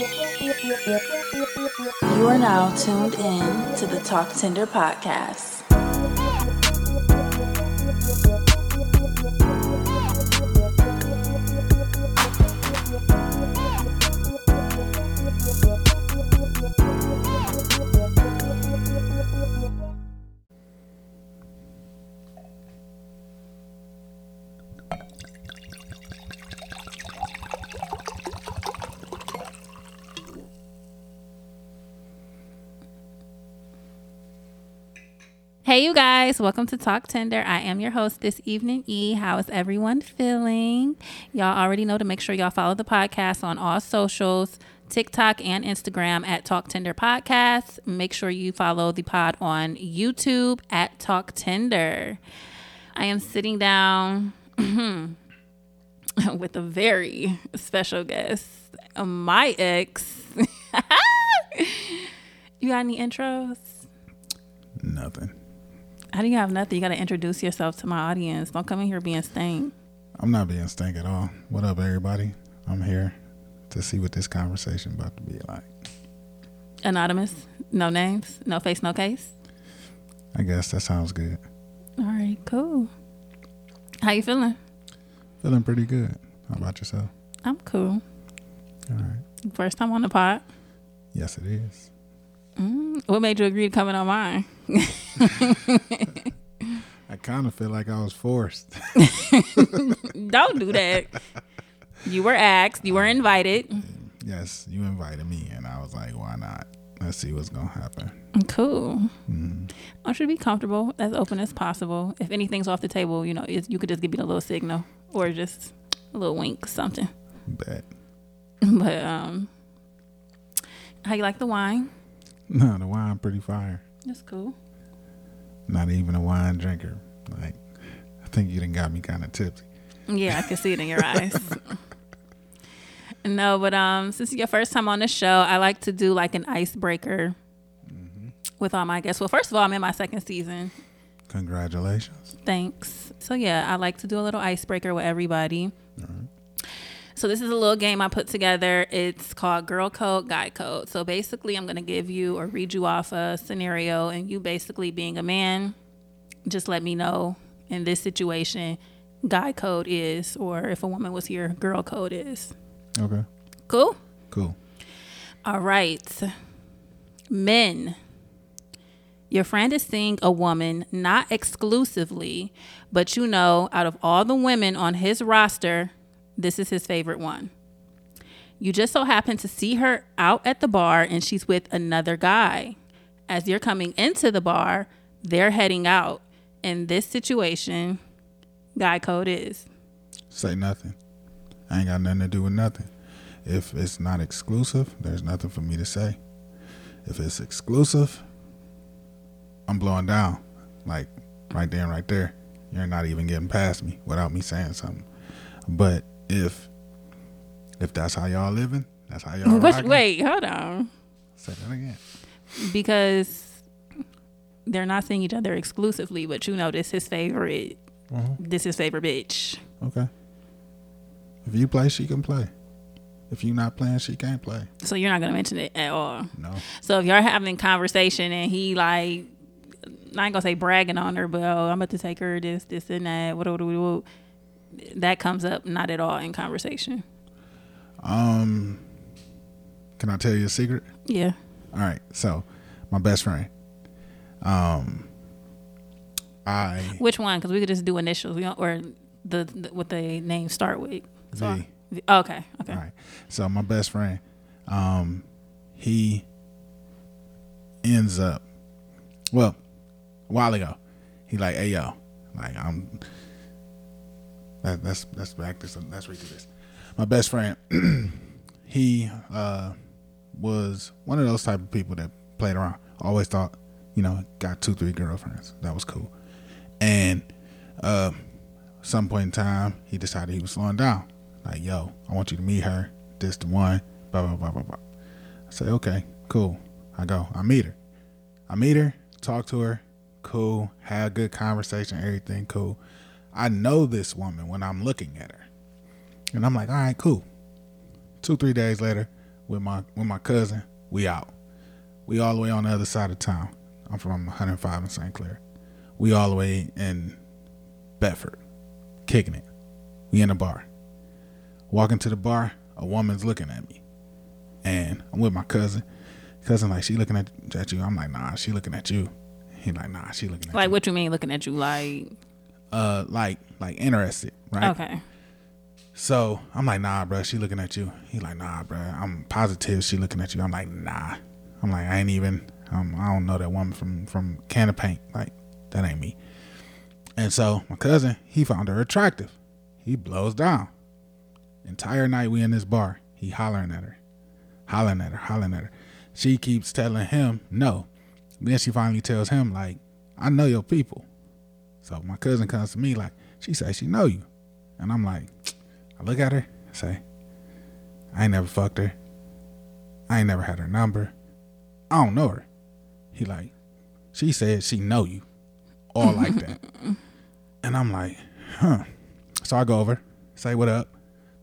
You are now tuned in to the Talk Tender podcast. Hey, you guys, welcome to Talk Tender. I am your host this evening, E. How is everyone feeling? Y'all already know to make sure y'all follow the podcast on all socials TikTok and Instagram at Talk Tender Podcast. Make sure you follow the pod on YouTube at Talk Tender. I am sitting down with a very special guest, my ex. you got any intros? Nothing. How do you have nothing? You got to introduce yourself to my audience. Don't come in here being stank. I'm not being stank at all. What up, everybody? I'm here to see what this conversation about to be like. Anonymous, no names, no face, no case. I guess that sounds good. All right, cool. How you feeling? Feeling pretty good. How about yourself? I'm cool. All right. First time on the pod. Yes, it is. Mm, what made you agree to coming on mine? I kind of feel like I was forced. Don't do that. You were asked. You were invited. yes, you invited me, and I was like, why not? Let's see what's gonna happen. Cool. Mm. I should be comfortable, as open as possible. If anything's off the table, you know, you could just give me a little signal or just a little wink, something. Bet. But um, how you like the wine? No, the wine pretty fire. That's cool. Not even a wine drinker. Like, I think you didn't got me kind of tipsy. Yeah, I can see it in your eyes. No, but um, since it's your first time on the show, I like to do like an icebreaker with all my guests. Well, first of all, I'm in my second season. Congratulations. Thanks. So yeah, I like to do a little icebreaker with everybody. So this is a little game I put together. It's called Girl Code, Guy Code. So basically, I'm gonna give you or read you off a scenario, and you basically being a man, just let me know in this situation, guy code is, or if a woman was here, girl code is. Okay. Cool. Cool. All right. Men. Your friend is seeing a woman, not exclusively, but you know, out of all the women on his roster, this is his favorite one. You just so happen to see her out at the bar and she's with another guy. As you're coming into the bar, they're heading out. In this situation, guy code is. Say nothing. I ain't got nothing to do with nothing. If it's not exclusive, there's nothing for me to say. If it's exclusive, I'm blowing down. Like right there and right there. You're not even getting past me without me saying something. But if if that's how y'all living, that's how y'all Which, wait, hold on. Say that again. because they're not seeing each other exclusively, but you know this his favorite. Uh-huh. This his favorite bitch. Okay. If you play, she can play. If you not playing, she can't play. So you're not gonna mention it at all. No. So if you're having conversation and he like, I ain't gonna say bragging on her, but oh, I'm about to take her this, this, and that. What, what, what, what, that comes up not at all in conversation. Um can I tell you a secret? Yeah. All right. So, my best friend. Um, I Which one? Because we could just do initials. We don't, or the, the what the name start with. So- V. V- Okay. Okay. All right. So my best friend, um, he ends up. Well, a while ago, he like, hey yo, like I'm. That, that's that's back this. Let's read this. My best friend, he uh, was one of those type of people that played around. Always thought, you know, got two, three girlfriends. That was cool. And uh, some point in time, he decided he was slowing down. Like, yo, I want you to meet her. This the one. Blah blah blah blah blah. I say, okay, cool. I go. I meet her. I meet her. Talk to her. Cool. Have a good conversation. Everything cool. I know this woman when I'm looking at her, and I'm like, all right, cool. Two three days later, with my with my cousin. We out. We all the way on the other side of town. I'm from 105 in St. Clair. We all the way in Bedford, kicking it. We in a bar. Walking to the bar, a woman's looking at me, and I'm with my cousin. Cousin like she looking at, at you. I'm like nah, she looking at you. He like nah, she looking at Like you. what you mean looking at you like Uh, like like interested, right? okay. So I'm like, nah, bro, she looking at you. He like, nah, bro, I'm positive she looking at you. I'm like, nah. I'm like, I ain't even. Um, I don't know that woman from from can of paint. Like, that ain't me. And so my cousin, he found her attractive. He blows down. Entire night we in this bar. He hollering at her, hollering at her, hollering at her. She keeps telling him no. Then she finally tells him like, I know your people. So my cousin comes to me like, she says she know you, and I'm like. I look at her, I say, I ain't never fucked her. I ain't never had her number. I don't know her. He like, she said she know you. All like that. and I'm like, huh. So I go over, say what up,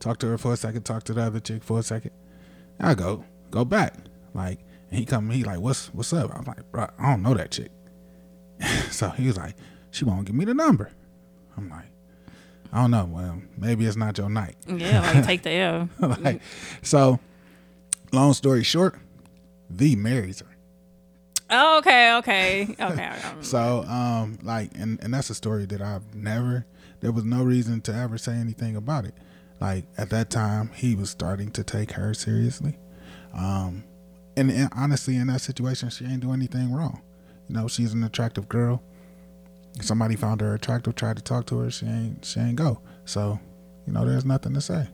talk to her for a second, talk to the other chick for a second. I go, go back. Like, and he come, he like, what's what's up? I'm like, bro, I don't know that chick. so he was like, she won't give me the number. I'm like, I don't know. Well, maybe it's not your night. Yeah, like take the L. like, so, long story short, V marries her. Oh, okay, okay, okay. So, um, like, and and that's a story that I've never. There was no reason to ever say anything about it. Like at that time, he was starting to take her seriously. Um, and, and honestly, in that situation, she ain't do anything wrong. You know, she's an attractive girl. Somebody found her attractive, tried to talk to her. She ain't. She ain't go. So, you know, there's nothing to say.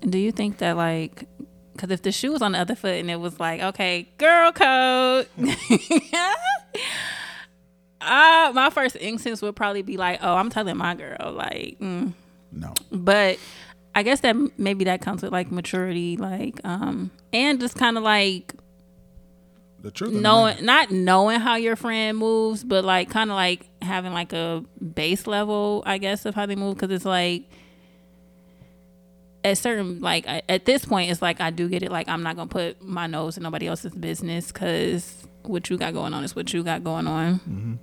Do you think that like, because if the shoe was on the other foot and it was like, okay, girl code, uh, my first instance would probably be like, oh, I'm telling my girl, like, mm. No. but I guess that maybe that comes with like maturity, like, um, and just kind of like The truth. knowing, not knowing how your friend moves, but like kind of like having like a base level, I guess, of how they move, because it's like at certain like at this point it's like i do get it like i'm not gonna put my nose in nobody else's business because what you got going on is what you got going on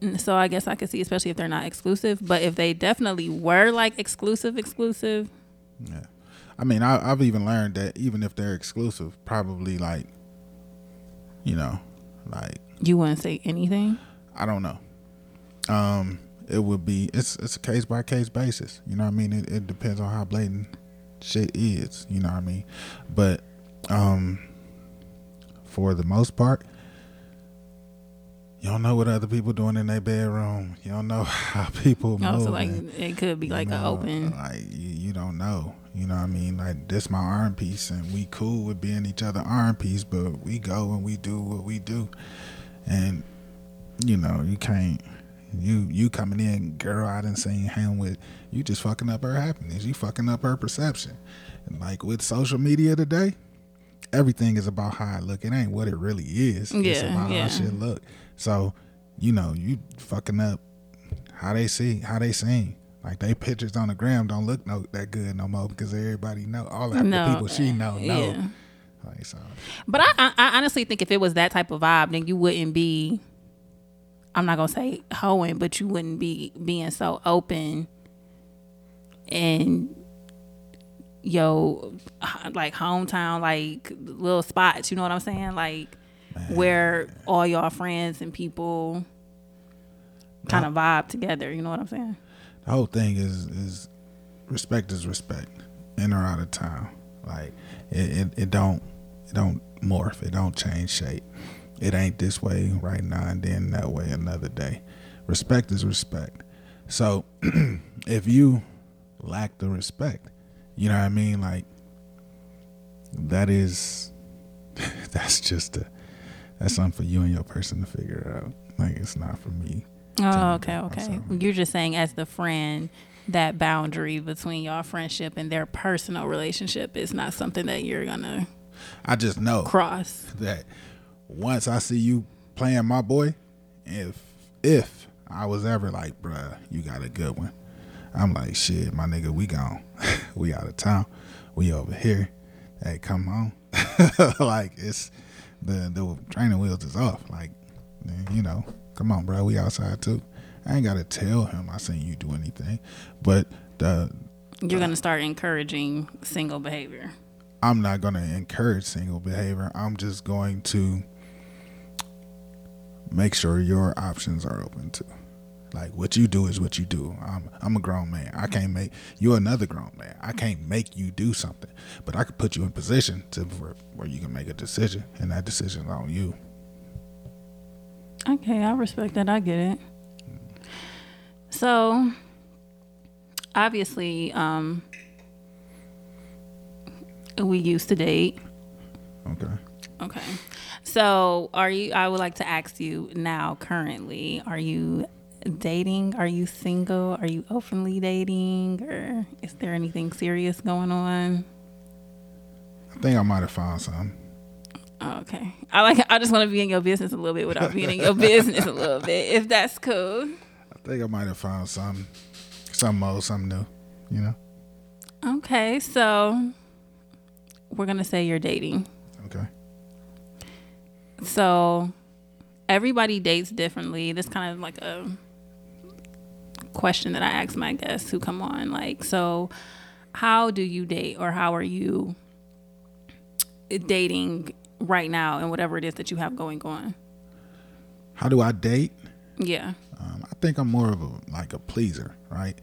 And so i guess i could see especially if they're not exclusive but if they definitely were like exclusive exclusive Yeah. I mean, I, I've even learned that even if they're exclusive, probably like, you know, like you wouldn't say anything I don't know. Um, it would be it's it's a case by case basis. You know what I mean? It, it depends on how blatant shit is. You know what I mean? But um, for the most part, you don't know what other people doing in their bedroom. You don't know how people move. also like it could be you like an open Like you, you don't know. You know what I mean? Like this my arm piece and we cool with being each other arm piece, but we go and we do what we do. And you know, you can't you you coming in, girl, I didn't seen him with you just fucking up her happiness. You fucking up her perception. And like with social media today, everything is about how I look. It ain't what it really is. it's about yeah. how shit look. So, you know, you fucking up how they see, how they sing. Like they pictures on the gram don't look no that good no more because everybody know all the No, people she know know. yeah. Like so, But I, I, I honestly think if it was that type of vibe, then you wouldn't be. I'm not gonna say hoeing, but you wouldn't be being so open and yo, like hometown, like little spots. You know what I'm saying? Like where all y'all friends and people kind of vibe together. You know what I'm saying? The whole thing is is respect is respect, in or out of town. Like it, it, it don't it don't morph. It don't change shape. It ain't this way right now and then that way another day. Respect is respect. So if you lack the respect, you know what I mean? Like that is that's just a that's something for you and your person to figure out. Like it's not for me. Oh, okay, okay. myself. You're just saying as the friend that boundary between your friendship and their personal relationship is not something that you're gonna I just know cross. that once I see you playing my boy, if if I was ever like, bruh, you got a good one, I'm like, shit, my nigga, we gone, we out of town, we over here. hey, come on. like it's the the training wheels is off. Like, you know, come on, bro. We outside too. I ain't gotta tell him I seen you do anything, but the You're gonna start encouraging single behavior. I'm not gonna encourage single behavior. I'm just going to make sure your options are open too. Like what you do is what you do. I'm I'm a grown man. I can't make you're another grown man. I can't make you do something, but I could put you in position to where, where you can make a decision, and that decision's on you. Okay, I respect that. I get it. So, obviously, um, we used to date. Okay. Okay. So, are you? I would like to ask you now. Currently, are you dating? Are you single? Are you openly dating, or is there anything serious going on? I think I might have found something. Oh, okay. I like. I just want to be in your business a little bit without being in your business a little bit, if that's cool. I think I might have found something, something old, something new. You know. Okay, so we're gonna say you're dating. Okay. So everybody dates differently. This kind of like a question that I ask my guests who come on. Like, so how do you date or how are you dating right now and whatever it is that you have going on? How do I date? Yeah. Um, I think I'm more of a like a pleaser, right?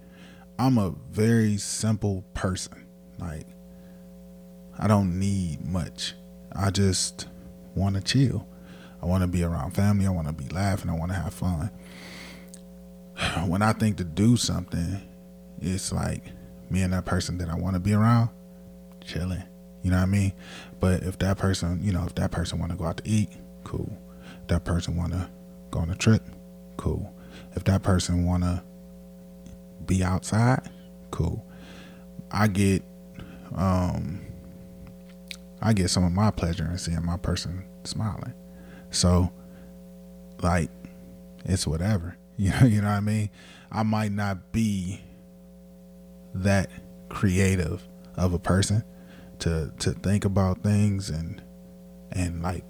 I'm a very simple person. Like I don't need much. I just want to chill. I want to be around family. I want to be laughing. I want to have fun. When I think to do something, it's like me and that person that I want to be around, chilling. You know what I mean? But if that person, you know, if that person want to go out to eat, cool. If that person want to go on a trip, cool. If that person want to be outside, cool. I get um I get some of my pleasure in seeing my person smiling. So like it's whatever. You know, you know what I mean? I might not be that creative of a person to to think about things and and like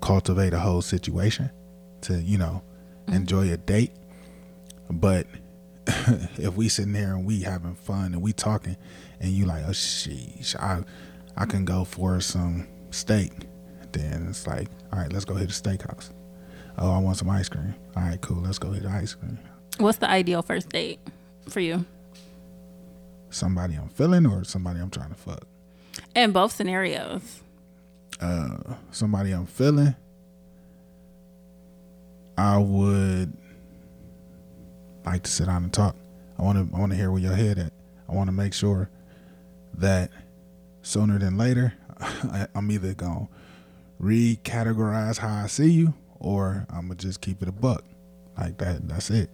cultivate a whole situation to, you know, mm-hmm. enjoy a date. But if we sitting there and we having fun and we talking and you like, oh sheesh, I I can go for some steak, then it's like, all right, let's go hit a steakhouse. Oh, I want some ice cream. All right, cool, let's go hit the ice cream. What's the ideal first date for you? Somebody I'm feeling or somebody I'm trying to fuck. In both scenarios. Uh, somebody I'm feeling, I would like to sit down and talk. I want to I want to hear where your head at. I want to make sure that sooner than later, I, I'm either gonna recategorize how I see you, or I'm gonna just keep it a buck like that. That's it.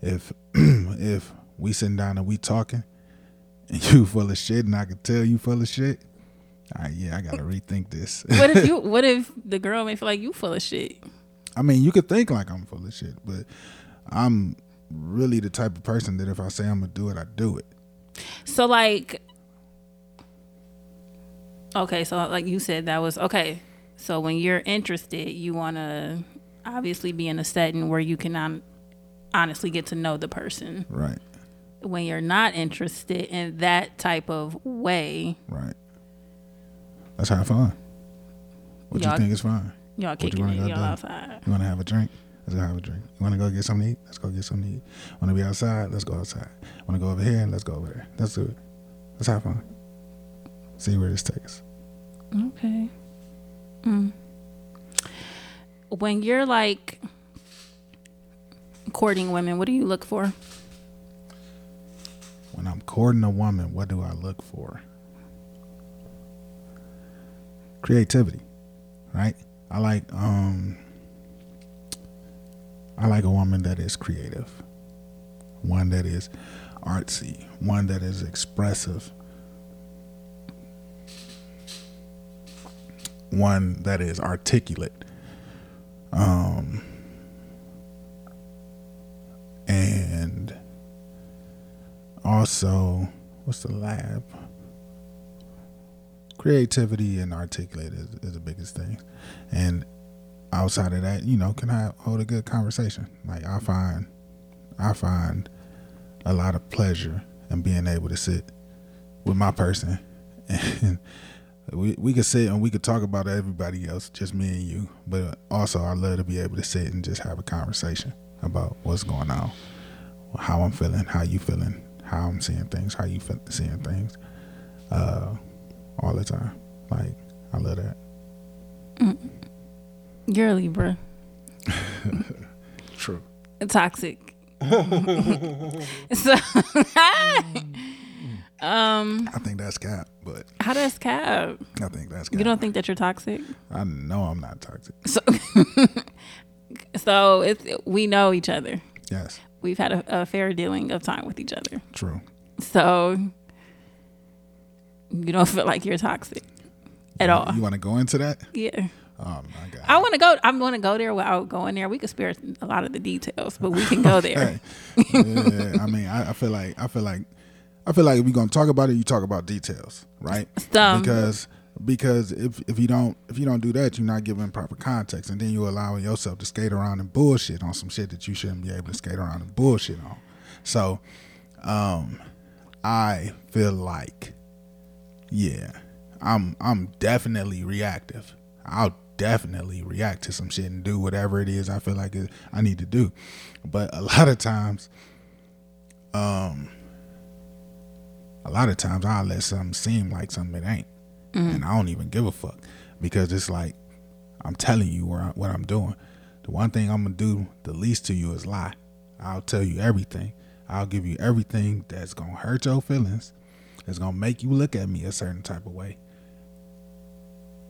If if we sitting down and we talking, and you full of shit, and I can tell you full of shit, right, yeah, I gotta rethink this. What if you what if the girl may feel like you full of shit? I mean, you could think like I'm full of shit, but I'm really the type of person that if I say I'm gonna do it, I do it. So like Okay, so like you said that was okay. So when you're interested, you want to obviously be in a setting where you can honestly get to know the person. Right, When you're not interested in that type of way, right. Let's have fun. What Y'all- you think is fine? y'all kicking wanna it, y'all do? outside. You want to have a drink? Let's go have a drink. You want to go get something to eat? Let's go get something to eat. Want to be outside? Let's go outside. Want to go over here? Let's go over there. Let's do it. Let's have fun. See where this takes us. Okay. Mm. When you're like courting women, what do you look for? When I'm courting a woman, what do I look for? Creativity, right? I like um I like a woman that is creative. One that is artsy, one that is expressive. One that is articulate. Um and also what's the lab creativity and articulate is, is the biggest thing. And outside of that, you know, can I hold a good conversation? Like I find, I find a lot of pleasure in being able to sit with my person, and we we could sit and we could talk about everybody else, just me and you. But also, I love to be able to sit and just have a conversation about what's going on, how I'm feeling, how you feeling, how I'm seeing things, how you feel, seeing things, uh, all the time. Like I love that. You're a Libra. True. Toxic. so, um, I think that's cap, but how does Cap? I think that's cap. You don't think that you're toxic? I know I'm not toxic. So, so it's we know each other. Yes, We've had a, a fair dealing of time with each other. true. So you don't feel like you're toxic at all. You want to go into that? Yeah. Oh my god. I want to go. I'm going to go there without going there. We could spare a lot of the details, but we can go there. Yeah, I mean, I, I feel like I feel like I feel like if we're gonna talk about it, you talk about details, right? Some. because because if if you don't if you don't do that, you're not giving proper context, and then you're allowing yourself to skate around and bullshit on some shit that you shouldn't be able to skate around and bullshit on. So, um, I feel like, yeah, I'm I'm definitely reactive. I'll definitely react to some shit and do whatever it is I feel like it, I need to do. But a lot of times, um, a lot of times I'll let something seem like something it ain't, and I don't even give a fuck because it's like I'm telling you where I, what I'm doing. The one thing I'm gonna do the least to you is lie. I'll tell you everything. I'll give you everything that's gonna hurt your feelings. That's gonna make you look at me a certain type of way.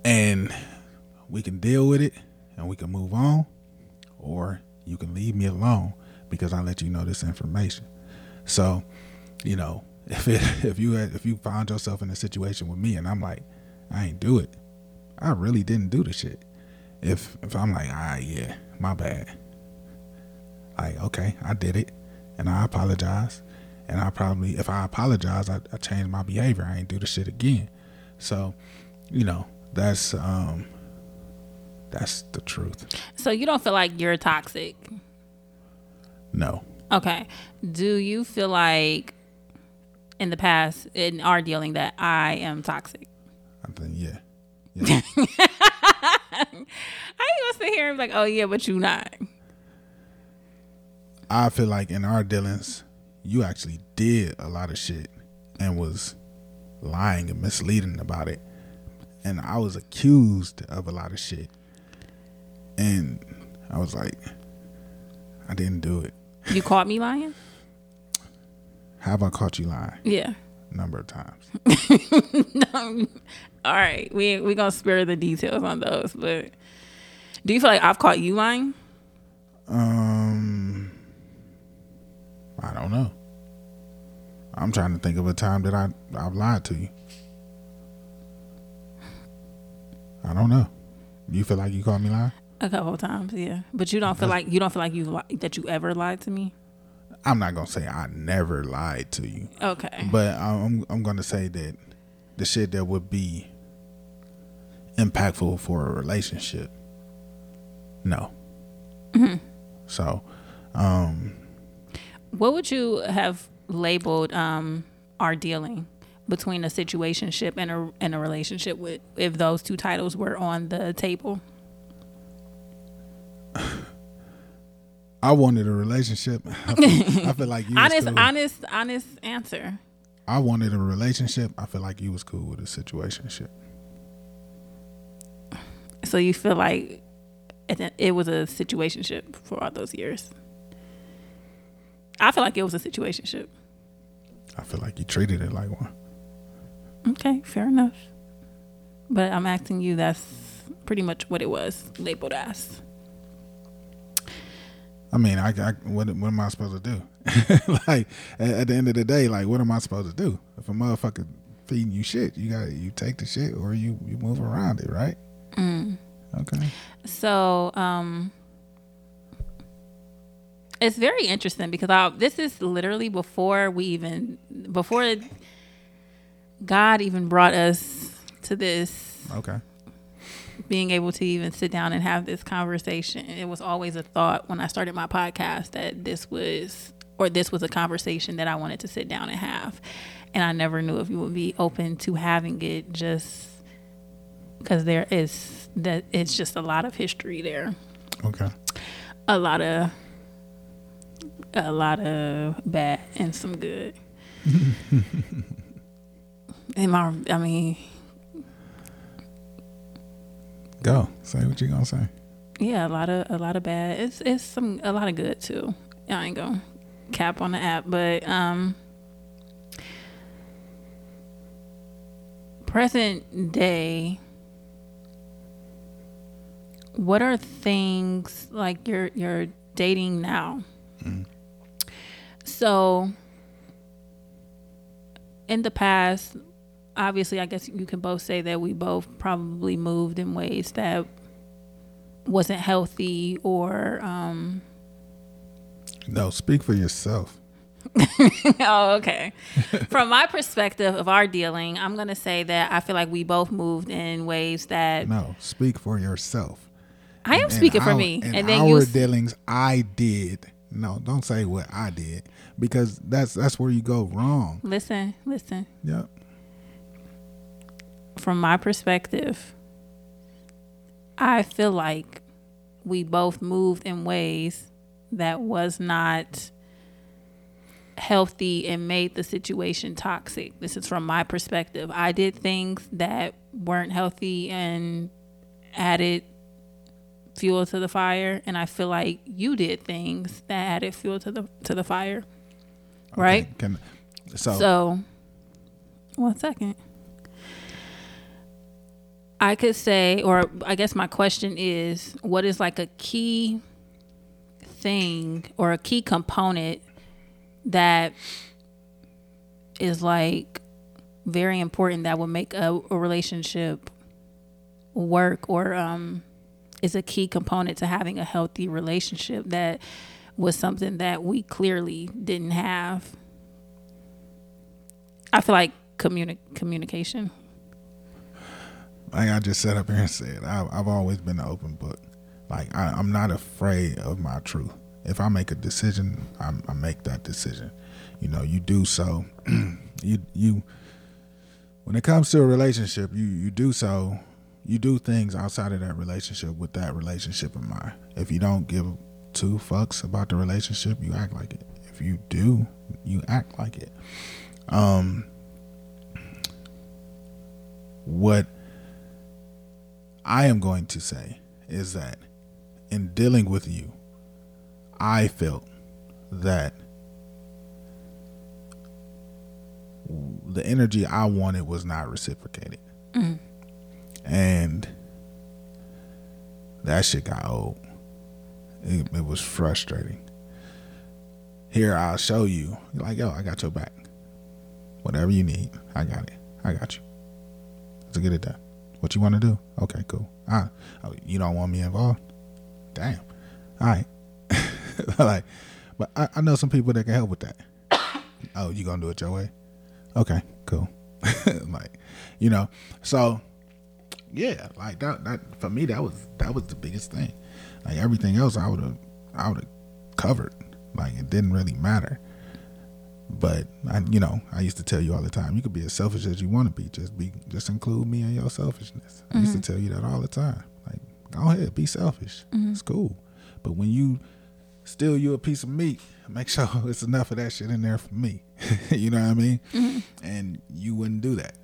And we can deal with it and we can move on, or you can leave me alone because I let you know this information. So, you know, if it, if you had, if you found yourself in a situation with me and I'm like, I ain't do it, I really didn't do the shit. If if I'm like, ah, yeah, my bad. Like, okay, I did it, and I apologize, and I probably, if I apologize, I, I change my behavior. I ain't do the shit again. So, you know, that's um, that's the truth. So you don't feel like you're toxic. No, Okay. Do you feel like in the past in our dealing that I am toxic? I think yeah, yeah. I ain't gonna sit here and be like, oh yeah, but you not. I feel like in our dealings, you actually did a lot of shit and was lying and misleading about it. And I was accused of a lot of shit. And I was like, I didn't do it. You caught me lying? Have I caught you lying? Yeah. Number of times. All right. We we gonna spare the details on those, but do you feel like I've caught you lying? Um, I don't know. I'm trying to think of a time that I I've lied to you. I don't know. You feel like you caught me lying? A couple of times, yeah. But you don't feel like you don't feel like you li- that you ever lied to me. I'm not gonna say I never lied to you, Okay. but I'm I'm gonna say that the shit that would be impactful for a relationship, no. So, um, What would you have labeled um, our dealing between a situationship and a and a relationship with if those two titles were on the table? I wanted a relationship. I feel, I feel like you. honest, cool. honest, honest answer. I wanted a relationship. I feel like you was cool with a situationship. So you feel like it, it was a situationship for all those years. I feel like it was a situationship. I feel like you treated it like one. Okay, fair enough. But I'm asking you, that's pretty much what it was labeled as. I mean, I, I what, what am I supposed to do? like at, at the end of the day, like what am I supposed to do? If a motherfucker feeding you shit, you got you take the shit or you you move around it, right? Okay. So, um, it's very interesting because I, this is literally before we even before God even brought us to this Okay. being able to even sit down and have this conversation. It was always a thought when I started my podcast that this was or this was a conversation that I wanted to sit down and have. And I never knew if you would be open to having it just because there is that it's just a lot of history there. Okay. A lot of a lot of bad and some good. and my I mean, Go. Say what you gonna say. Yeah, a lot of a lot of bad. It's it's some a lot of good too. I ain't gonna cap on the app, but um present day what are things like you're you're dating now? So in the past, obviously I guess you can both say that we both probably moved in ways that wasn't healthy or um No, speak for yourself. oh okay from my perspective of our dealing i'm gonna say that i feel like we both moved in ways that No, speak for yourself. i am And speaking for our- me And, and then our you dealings, I did. No, don't say what I did because that's that's where you go wrong. listen listen Yep. from my perspective i feel like we both moved in ways that was not healthy and made the situation toxic. This is from my perspective. I did things that weren't healthy and added fuel to the fire and I feel like you did things that added fuel to the to the fire. Right? Okay, Can, so, So, one second. I could say, or I guess my question is, what is like a key thing or a key component that is like very important that would make a, a relationship work or um, is a key component to having a healthy relationship that was something that we clearly didn't have? I feel like communi- communication. like I just sat up here and said, I, I've always been an open book. Like I, I'm not afraid of my truth. If I make a decision, I, I make that decision. You know, you do so. you you. When it comes to a relationship, you you do so. You do things outside of that relationship with that relationship in mind. If you don't give two fucks about the relationship, you act like it. If you do, you act like it. Um. What I am going to say is that in dealing with you, I felt that the energy I wanted was not reciprocated. And that shit got old. It, it was frustrating. Here, I'll show you. You're like, yo, I got your back. Whatever you need, I got it. I got you. Let's get it done. What you want to do? Okay, cool. Ah, oh, you don't want me involved? Damn. All right. like, but I, I know some people that can help with that. oh, you gonna do it your way? Okay, cool. like, you know, so yeah, like that. That for me, that was that was the biggest thing. Like everything else, I would have, I would have covered. Like it didn't really matter. But I, you know, I used to tell you all the time, you could be as selfish as you want to be. Just be, just include me in your selfishness. I used to mm-hmm. tell you that all the time. Like, go ahead, be selfish. Mm-hmm. It's cool. But when you steal you a piece of meat, make sure it's enough of that shit in there for me. you know what I mean? Mm-hmm. And you wouldn't do that.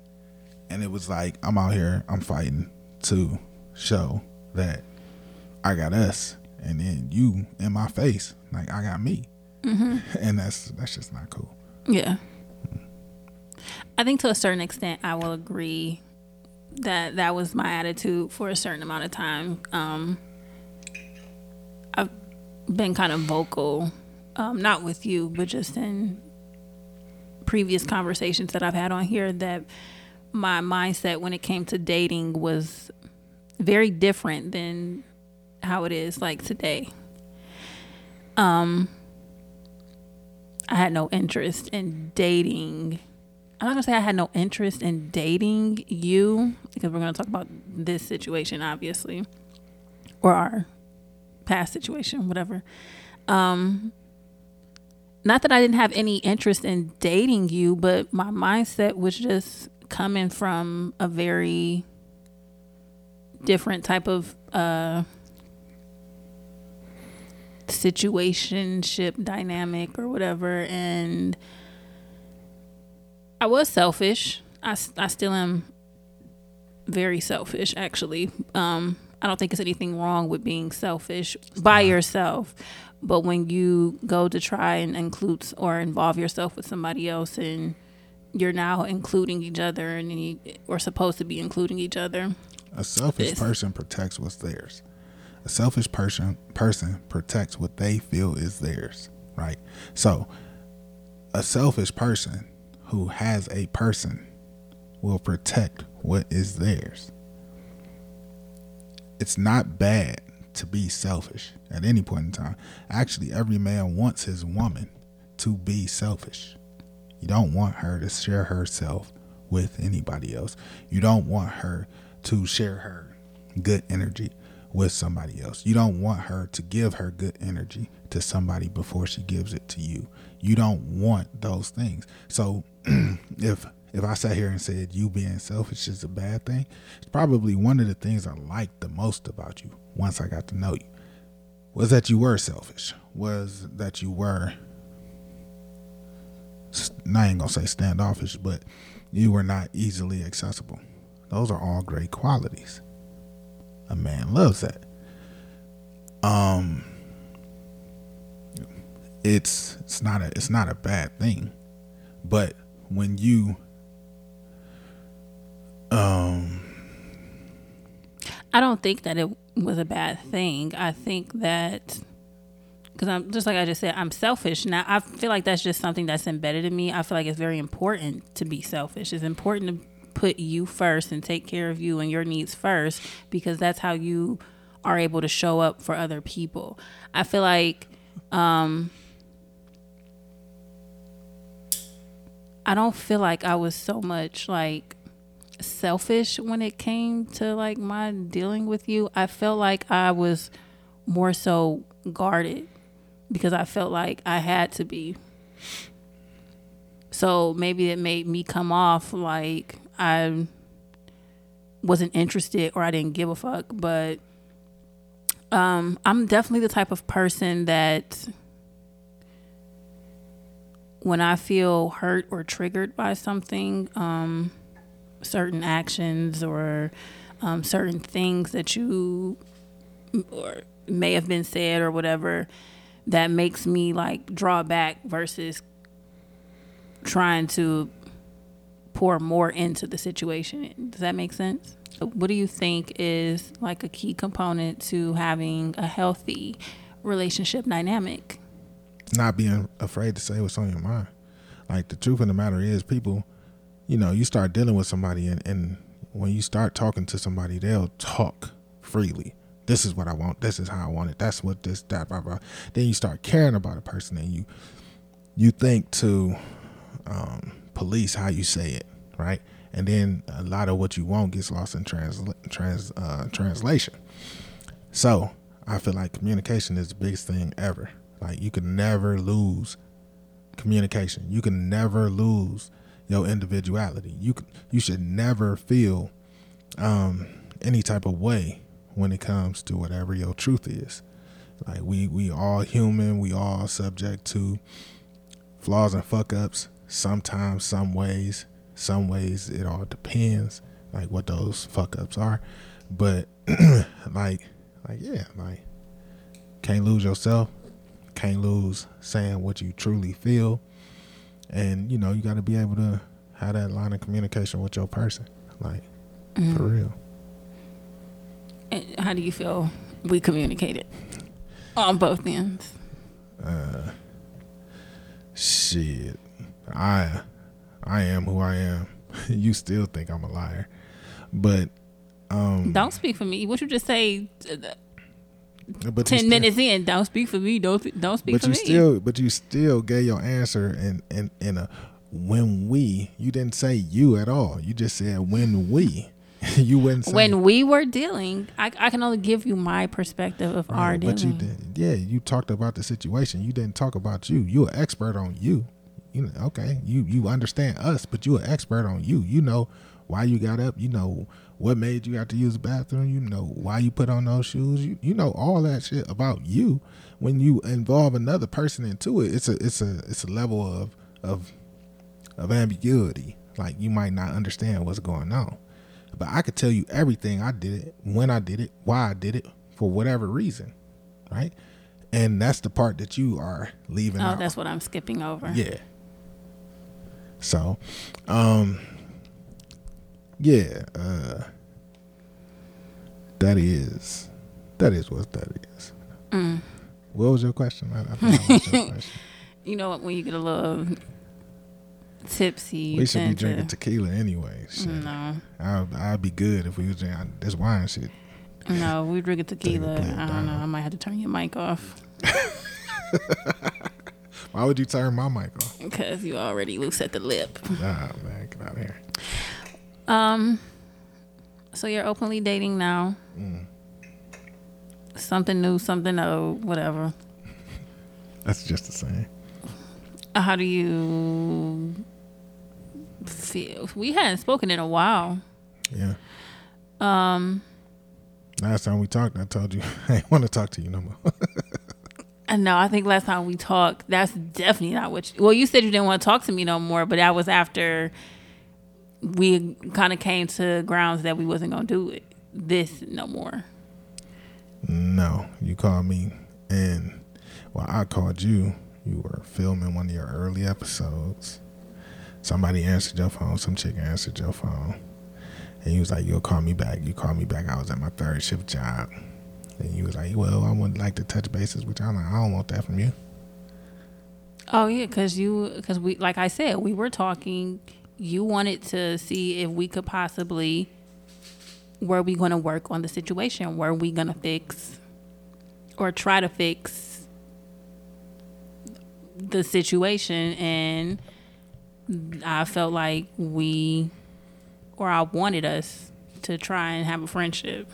And it was like, I'm out here, I'm fighting to show that I got us, and then you in my face, like I got me. And that's that's just not cool. Yeah. I think to a certain extent, I will agree that that was my attitude for a certain amount of time. Um, I've been kind of vocal, um, not with you, but just in previous conversations that I've had on here, that my mindset when it came to dating was very different than how it is like today. Um, I had no interest in dating I'm not gonna say I had no interest in dating you because we're gonna talk about this situation, obviously, or our past situation, whatever. Um, not that I didn't have any interest in dating you, but my mindset was just coming from a very different type of uh situationship dynamic or whatever and I was selfish. I, I still am very selfish, actually. Um, I don't think it's anything wrong with being selfish by yourself. But when you go to try and include or involve yourself with somebody else and you're now including each other and you, or supposed to be including each other. A selfish person protects what's theirs. A selfish person person protects what they feel is theirs, right? So, a selfish person who has a person will protect what is theirs. It's not bad to be selfish at any point in time. Actually, every man wants his woman to be selfish. You don't want her to share herself with anybody else. You don't want her to share her good energy with somebody else. You don't want her to give her good energy to somebody before she gives it to you. You don't want those things. So if if I sat here and said you being selfish is a bad thing, it's probably one of the things I liked the most about you once I got to know you. Was that you were selfish. Was that you were I ain't gonna say standoffish, but you were not easily accessible. Those are all great qualities. A man loves that. Um it's it's not a it's not a bad thing. But when you um I don't think that it was a bad thing. I think that because I'm just like I just said, I'm selfish. Now I feel like that's just something that's embedded in me. I feel like it's very important to be selfish. It's important to put you first and take care of you and your needs first because that's how you are able to show up for other people. I feel like um I don't feel like I was so much like selfish when it came to like my dealing with you. I felt like I was more so guarded because I felt like I had to be. So maybe it made me come off like I wasn't interested or I didn't give a fuck, but um I'm definitely the type of person that when I feel hurt or triggered by something, um certain actions or um, certain things that you or may have been said or whatever that makes me like draw back versus trying to pour more into the situation. Does that make sense? What do you think is like a key component to having a healthy relationship dynamic? not being afraid to say what's on your mind. Like the truth of the matter is people, you know, you start dealing with somebody and, and when you start talking to somebody, they'll talk freely. This is what I want. This is how I want it. That's what this that blah blah. Then you start caring about a person and you you think to um, police how you say it, right? And then a lot of what you want gets lost in trans, trans uh, translation. So I feel like communication is the biggest thing ever. Like you can never lose communication. You can never lose your individuality. You can, you should never feel um, any type of way when it comes to whatever your truth is. Like we we all human. We all subject to flaws and fuck ups. Sometimes, some ways, some ways it all depends. Like what those fuck ups are, but like like yeah, like can't lose yourself. Can't lose saying what you truly feel, and you know you got to be able to have that line of communication with your person, like for real. And how do you feel we communicated on both ends? Uh Shit, I I am who I am. you still think I'm a liar, but um, Don't speak for me. What you just say uh, but ten still- minutes in? Don't speak for me. Don't don't speak but for you me. still but you still gave your answer in in in a when we, you didn't say you at all. You just said when we. you wouldn't say When we were dealing, I, I can only give you my perspective of our Right, dealing. but you did, yeah, you talked about the situation. You didn't talk about you. You're an expert on you. You know, okay, you you understand us, but you're an expert on you. You know why you got up. You know what made you have to use the bathroom. You know why you put on those shoes. You you know all that shit about you. When you involve another person into it, it's a it's a it's a level of of of ambiguity. Like you might not understand what's going on. But I could tell you everything I did it, when I did it, why I did it, for whatever reason. Right? And that's the part that you are leaving oh, out. that's what I'm skipping over. Yeah. So, um yeah, uh that is that is what that is. Mm. What was your question? I, I your question. You know what? When you get a little tipsy, We should be drinking to, tequila anyway. Shit. No, I'd, I'd be good if we was drinking this wine shit. no, we drinking tequila. I don't know. I might have to turn your mic off Why would you turn my mic off? because you already loose at the lip. Nah, man, get out of here. Um, so you're openly dating now. Mm. Something new, something old, whatever. That's just the same. How do you feel? We hadn't spoken in a while. Yeah. Um, Last time we talked, I told you I want to talk to you no more. Know. I think last time we talked, that's definitely not what. You, well, you said you didn't want to talk to me no more, but that was after we kind of came to grounds that we wasn't gonna do it this no more. no, you called me, and well, I called you. You were filming one of your early episodes. Somebody answered your phone. Some chick answered your phone, and you was like, "You'll call me back." You called me back. I was at my third shift job, and you was like, "Well, I wouldn't like to touch bases with you." I'm like, "I don't want that from you." Oh yeah, because you because we like I said we were talking. You wanted to see if we could possibly were we going to work on the situation? Were we going to fix or try to fix the situation? And I felt like we or I wanted us to try and have a friendship.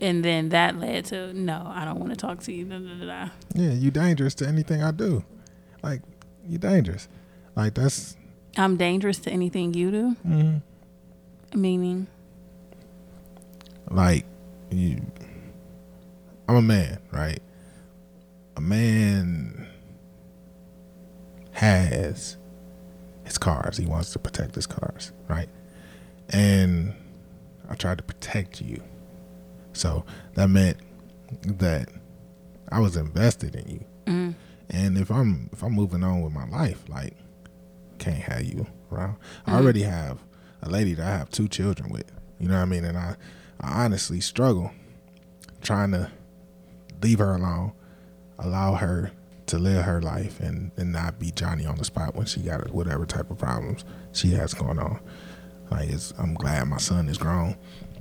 And then that led to no, I don't want to talk to you. Da, da, da. Yeah, you dangerous to anything I do. Like, you dangerous. Like that's I'm dangerous to anything you do. mm, Meaning, like you. I'm a man, right? A man has his cars. He wants to protect his cars, right? And I tried to protect you. So that meant that I was invested in you. mm, And if I'm if I'm moving on with my life, like can't have you around. I Mhm. already have a lady that I have two children with. You know what I mean? And I, I honestly struggle trying to leave her alone, allow her to live her life and, and not be Johnny on the spot when she got whatever type of problems she has going on. Like it's I'm glad my son is grown.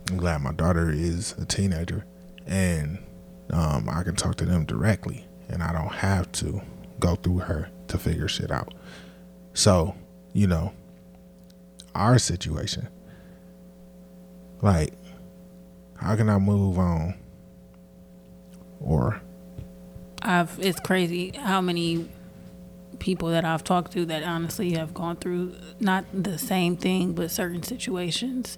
I'm glad my daughter is a teenager and um, I can talk to them directly and I don't have to go through her to figure shit out. So, you know, our situation, like, how can I move on? Or, I've it's crazy how many people that I've talked to that honestly have gone through not the same thing, but certain situations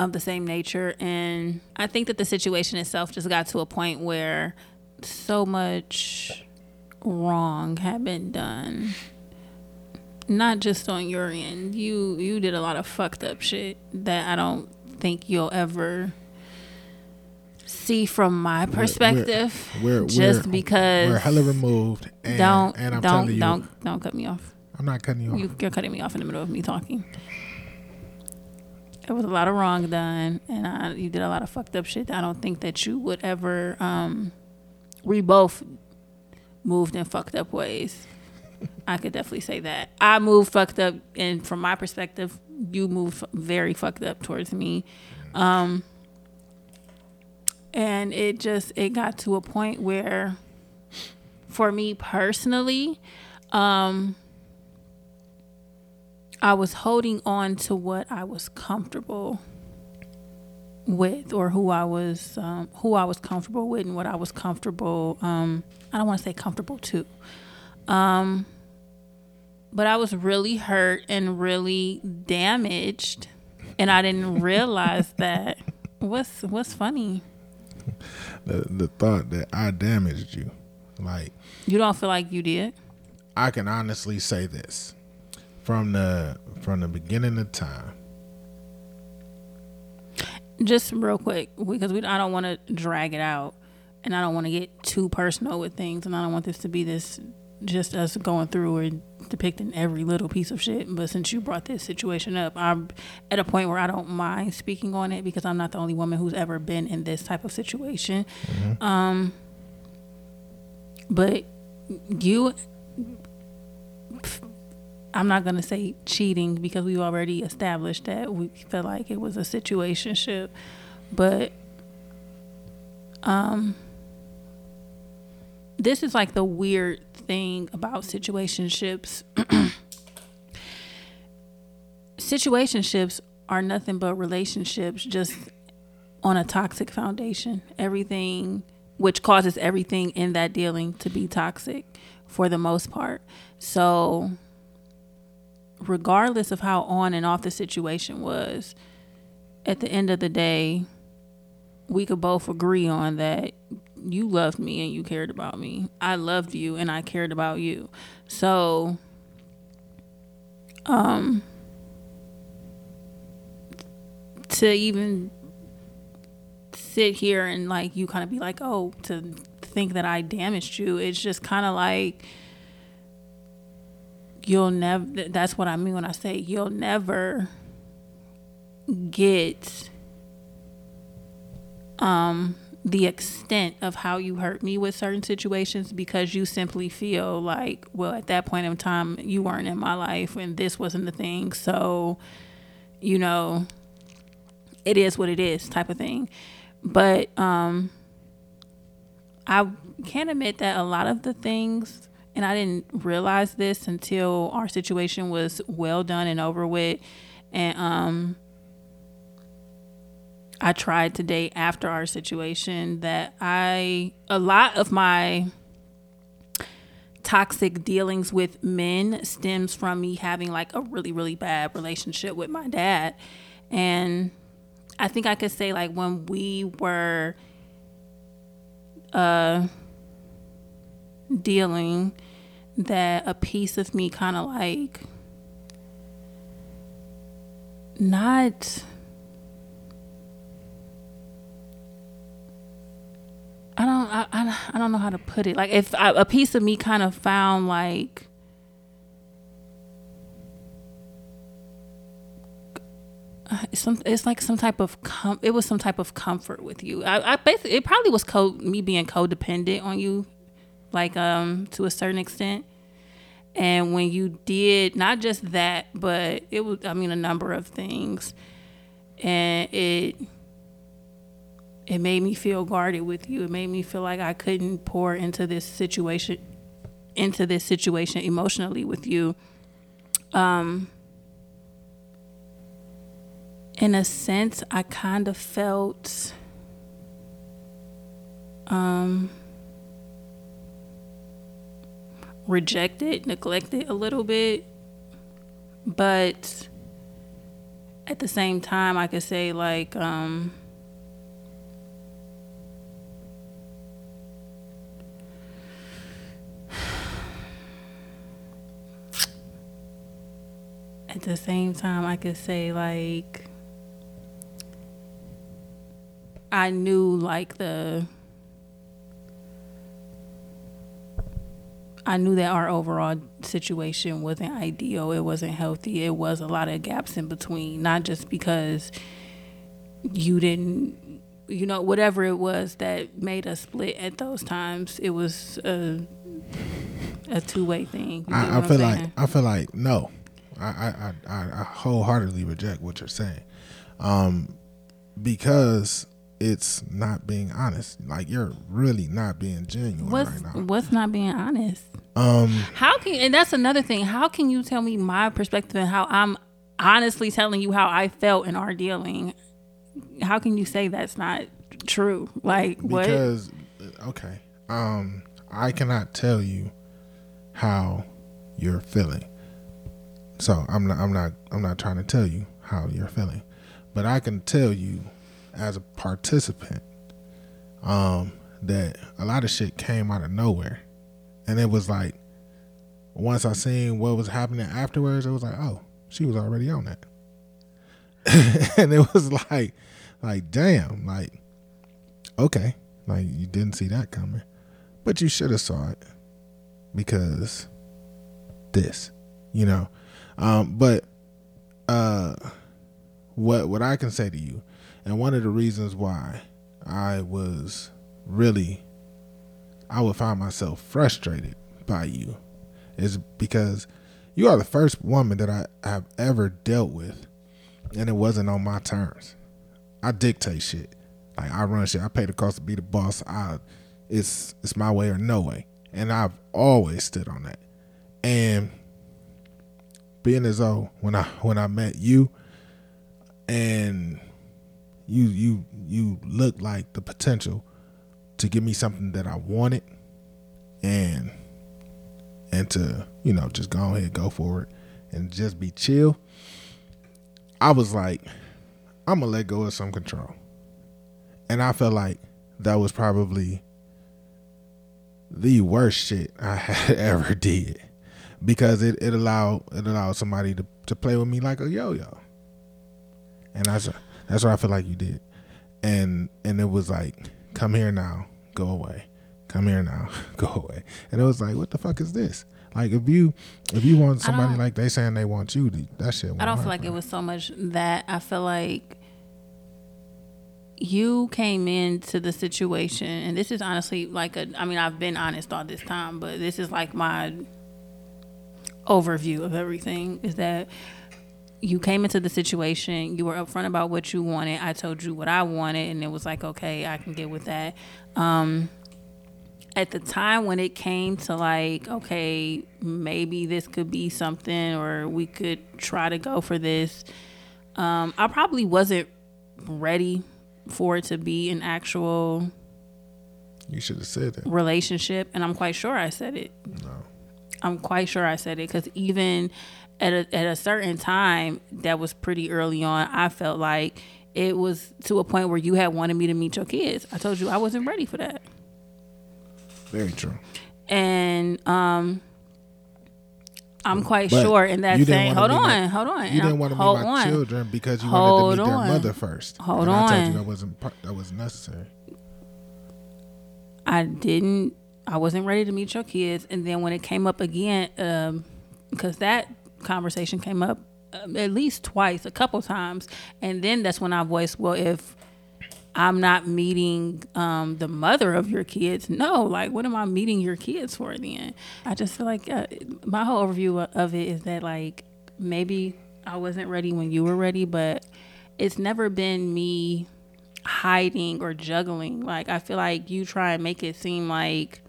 of the same nature. And I think that the situation itself just got to a point where so much wrong had been done. Not just on your end. You you did a lot of fucked up shit that I don't think you'll ever see from my We're- perspective. we're, just we're, because we're hella removed. And, don't and I'm don't telling you, don't don't cut me off. I'm not cutting you off. You, you're cutting me off in the middle of me talking. There was a lot of wrong done, and I, you did a lot of fucked up shit. that I don't think that you would ever. Um, we both moved in fucked up ways. I could definitely say that I moved fucked up, and from my perspective, you moved very fucked up towards me. Um, and it just it got to a point where, for me personally, Um, I was holding on to what I was comfortable with, or who I was, um, who I was comfortable with, and what I was comfortable. Um, I don't want to say comfortable to. Um, but I was really hurt and really damaged, and I didn't realize that. What's What's funny? The the thought that I damaged you, like You don't feel like you did. I can honestly say this from the from the beginning of time. just real quick because we I don't want to drag it out and I don't want to get too personal with things and I don't want this to be this just us going through and depicting every little piece of shit but since you brought this situation up I'm at a point where I don't mind speaking on it because I'm not the only woman who's ever been in this type of situation um but you I'm not gonna say cheating because we've already established that we felt like it was a situationship, but um, this is like the weird thing about situationships. situationships are nothing but relationships, just on a toxic foundation. Everything, which causes everything in that dealing to be toxic for the most part. So regardless of how on and off the situation was, at the end of the day, we could both agree on that you loved me and you cared about me. I loved you and I cared about you. So, um, to even sit here and like you kind of be like, oh, to think that I damaged you, it's just kind of like, you'll never that's what i mean when i say you'll never get um the extent of how you hurt me with certain situations because you simply feel like well at that point in time you weren't in my life and this wasn't the thing. So you know it is what it is type of thing. But um i can't admit that a lot of the things and I didn't realize this until our situation was well done and over with. And um, I tried to date after our situation that I, a lot of my toxic dealings with men stems from me having like a really, really bad relationship with my dad. And I think I could say, like, when we were, uh, dealing that a piece of me kind of like not I don't I, I, I don't know how to put it like if I, a piece of me kind of found like it's some it's like some type of com- it was some type of comfort with you. I, I basically it probably was co me being codependent on you, like um to a certain extent. And when you did not just that, but it was I mean a number of things, and it it made me feel guarded with you. It made me feel like I couldn't pour into this situation into this situation emotionally with you. Um in a sense, I kind of felt um, rejected, neglected a little bit. But at the same time, I could say, like, um, at the same time, I could say, like, I knew like the I knew that our overall situation wasn't ideal. It wasn't healthy. It was a lot of gaps in between, not just because you didn't you know whatever it was that made us split at those times. It was a a two-way thing. You I, I feel like? I feel like no, I I, I I wholeheartedly reject what you're saying, um, because it's not being honest. Like you're really not being genuine what's right now. what's not being honest? How can and that's another thing. How can you tell me my perspective and how I'm honestly telling you how I felt in our dealing? How can you say that's not true? Like what? because okay um i cannot tell you how you're feeling so i'm not i'm not i'm not trying to tell you how you're feeling but i can tell you as a participant um that a lot of shit came out of nowhere and it was like once i seen what was happening afterwards it was like oh she was already on that and it was like like damn like okay, like you didn't see that coming, but you should have saw it because this, you know. Um, but uh, what what I can say to you, and one of the reasons why I was really, I would find myself frustrated by you, is because you are the first woman that I have ever dealt with, and it wasn't on my terms. I dictate shit. Like I run shit. I pay the cost to be the boss. I it's it's my way or no way. And I've always stood on that. And being as though when I when I met you and you you you looked like the potential to give me something that I wanted and and to, you know, just go ahead, go for it and just be chill. I was like, I'm gonna let go of some control. And I felt like that was probably the worst shit I had ever did because it, it allowed it allowed somebody to, to play with me like a yo yo, and that's that's what I feel like you did, and and it was like come here now, go away, come here now, go away, and it was like what the fuck is this? Like if you if you want somebody like they saying they want you, that shit. I don't feel like it was so much that. I feel like you came into the situation, and this is honestly like a. I mean, I've been honest all this time, but this is like my overview of everything. Is that you came into the situation, you were upfront about what you wanted. I told you what I wanted, and it was like, okay, I can get with that. Um, at the time when it came to like, okay, maybe this could be something, or we could try to go for this, um, I probably wasn't ready for it to be an actual You should have said that. relationship, and I'm quite sure I said it. No. I'm quite sure I said it because even at a, at a certain time that was pretty early on, I felt like it was to a point where you had wanted me to meet your kids. I told you I wasn't ready for that, Very true. and um, I'm quite But sure in that saying. Hold on, my- hold on. You didn't want to meet my on. children because you Hold wanted to meet on. their mother first. Hold and I told you that wasn't that wasn't necessary. I didn't. I wasn't ready to meet your kids, and then when it came up again, um, because that conversation came up um, at least twice, a couple times, and then that's when I voiced, well, if I'm not meeting um, the mother of your kids, no, like what am I meeting your kids for? Then I just feel like uh, my whole overview of it is that like maybe I wasn't ready when you were ready, but it's never been me hiding or juggling. Like I feel like you try and make it seem like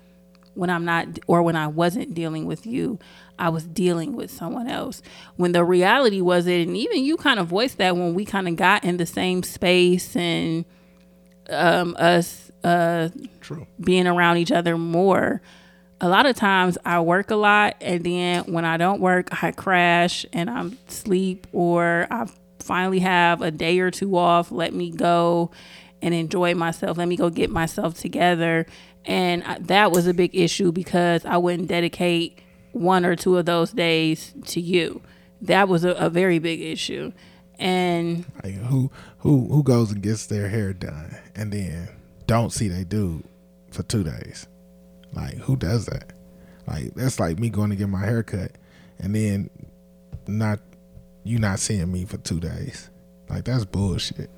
when I'm not or when I wasn't dealing with you, I was dealing with someone else. When the reality was it, and even you kind of voiced that when we kind of got in the same space and um, us uh, True. being around each other more. A lot of times I work a lot, and then when I don't work, I crash and I'm sleep, or I finally have a day or two off. Let me go and enjoy myself. Let me go get myself together. And that was a big issue because I wouldn't dedicate one or two of those days to you. That was a, a very big issue. And Like who who who goes and gets their hair done and then don't see they dude for two days? Like who does that? Like that's like me going to get my hair cut and then not you not seeing me for two days. Like that's bullshit.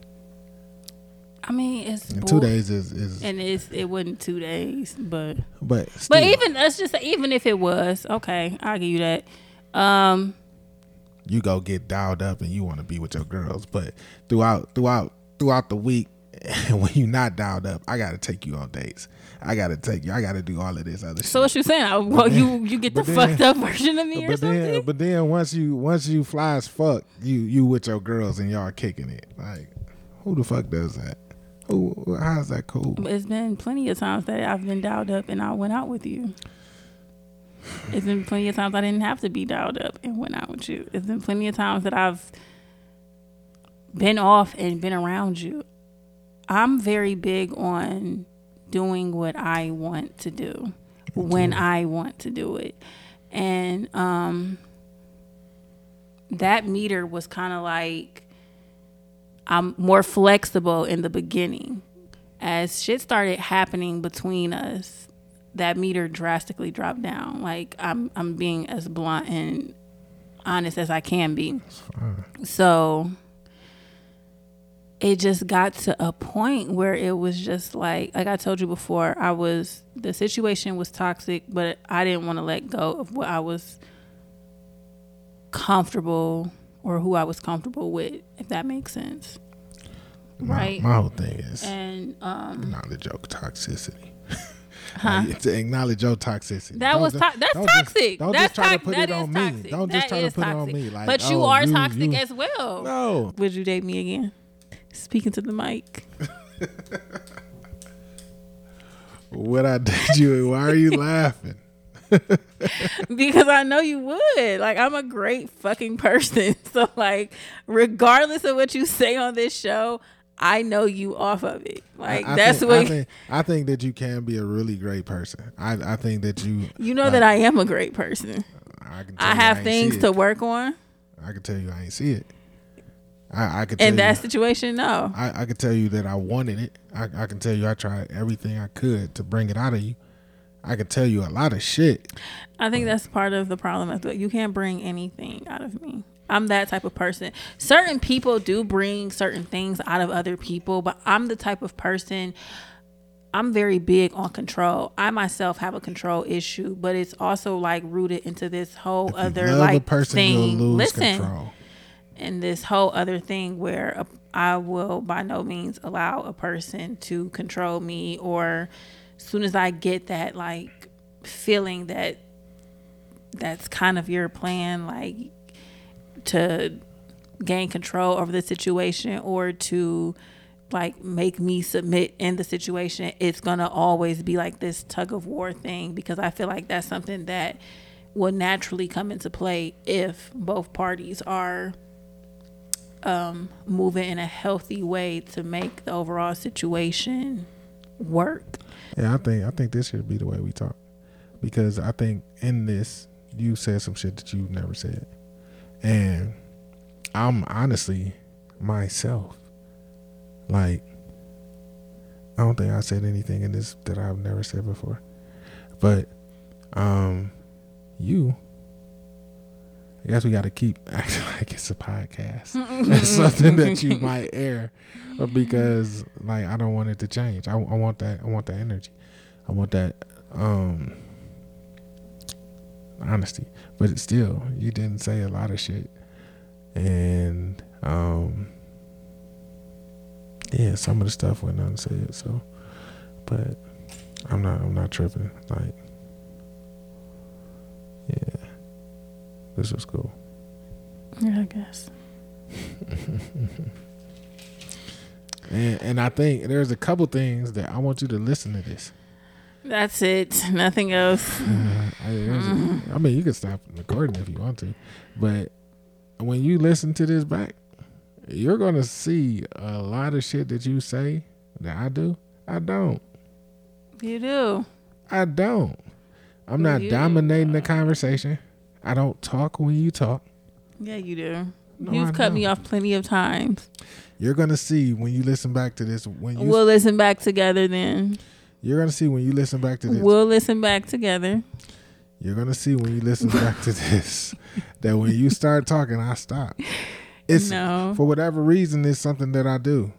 I mean, it's bull- two days is is and it's it wasn't two days, but but But even let's just say, even if it was okay, I'll give you that. Um, you go get dialed up and you want to be with your girls, but throughout throughout throughout the week when you're not dialed up, I gotta take you on dates. I gotta take you. I gotta do all of this other shit. So what you saying? I- Well, you you get the then- fucked up version of me or But something? then, but then once you once you fly as fuck, you you with your girls and y'all kicking it. Like, who the fuck does that? Who? How's that cool? It's been plenty of times that I've been dialed up and I went out with you. It's been plenty of times I didn't have to be dialed up and went out with you. It's been plenty of times that I've been off and been around you. I'm very big on doing what I want to do when I want to do it. And um that meter was kind of like I'm more flexible in the beginning. As shit started happening between us, that meter drastically dropped down. Like I'm I'm being as blunt and honest as I can be. So it just got to a point where it was just like like I told you before, I was the situation was toxic, but I didn't want to let go of what I was comfortable or who I was comfortable with, if that makes sense. My- Right. My, whole thing is And um acknowledge your toxicity. Like, to acknowledge your toxicity. That Don't was to- that's don't just- toxic. don't that's just try to put it on is me. Don't just That try to put it on me. Like, but you oh, are you- toxic you- as well. No. Would you date me again? Speaking to the mic. What I did you? Why are you laughing? because I know you would. Like I'm a great fucking person. So like regardless of what you say on this show, I know you off of it. Like I that's think, what I think. I think that you can be a really great person. I, I think that you. you know that I am a great person. I, can tell I have things to work on. I can tell you I ain't see it. I, I could tell In that you, situation, no. I, I could tell you that I wanted it. I, I can tell you I tried everything I could to bring it out of you. I can tell you a lot of shit. I think that's part of the problem. as well. You can't bring anything out of me. I'm that type of person. Certain people do bring certain things out of other people, but I'm the type of person. I'm very big on control. I myself have a control issue, but it's also like rooted into this whole If other like a person, thing. Listen, control. and this whole other thing where I will by no means allow a person to control me or soon as I get that like feeling that that's kind of your plan like to gain control over the situation or to like make me submit in the situation it's going to always be like this tug of war thing because I feel like that's something that will naturally come into play if both parties are um, moving in a healthy way to make the overall situation work. Yeah, I think I think this should be the way we talk because I think in this you said some shit that you never said, and I'm honestly myself. Like, I don't think I said anything in this that I've never said before, but um, you. I guess we got to keep acting like it's a podcast. it's something that you might air, because like I don't want it to change. I, I want that. I want that energy. I want that um honesty. But it's still, you didn't say a lot of shit, and um yeah, some of the stuff went unsaid. So, but I'm not. I'm not tripping. Like, this was cool. Yeah, I guess. And, and I think there's a couple things that I want you to listen to this. That's it. Nothing else. I, a- mm-hmm. I mean, you can stop recording if you want to, but when you listen to this back, you're gonna see a lot of shit that you say that I do. I don't. You do. I don't. I'm not dominating the conversation. I don't talk when you talk. Yeah, you do. No, You've I cut me don't. off plenty of times. You're gonna see when you listen back to this. When you we'll listen back together then. you're gonna see when you listen back to this. We'll listen back together. You're gonna see when you listen back to this that when you start talking, I stop. It's No. for whatever reason. It's something that I do.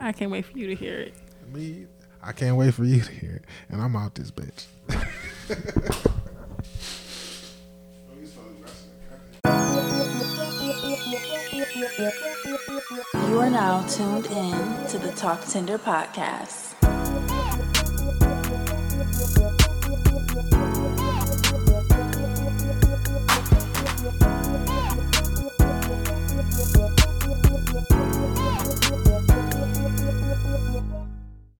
I can't wait for you to hear it. Me, I can't wait for you to hear it, and I'm out this bitch. You are now tuned in to the TlkTender podcast.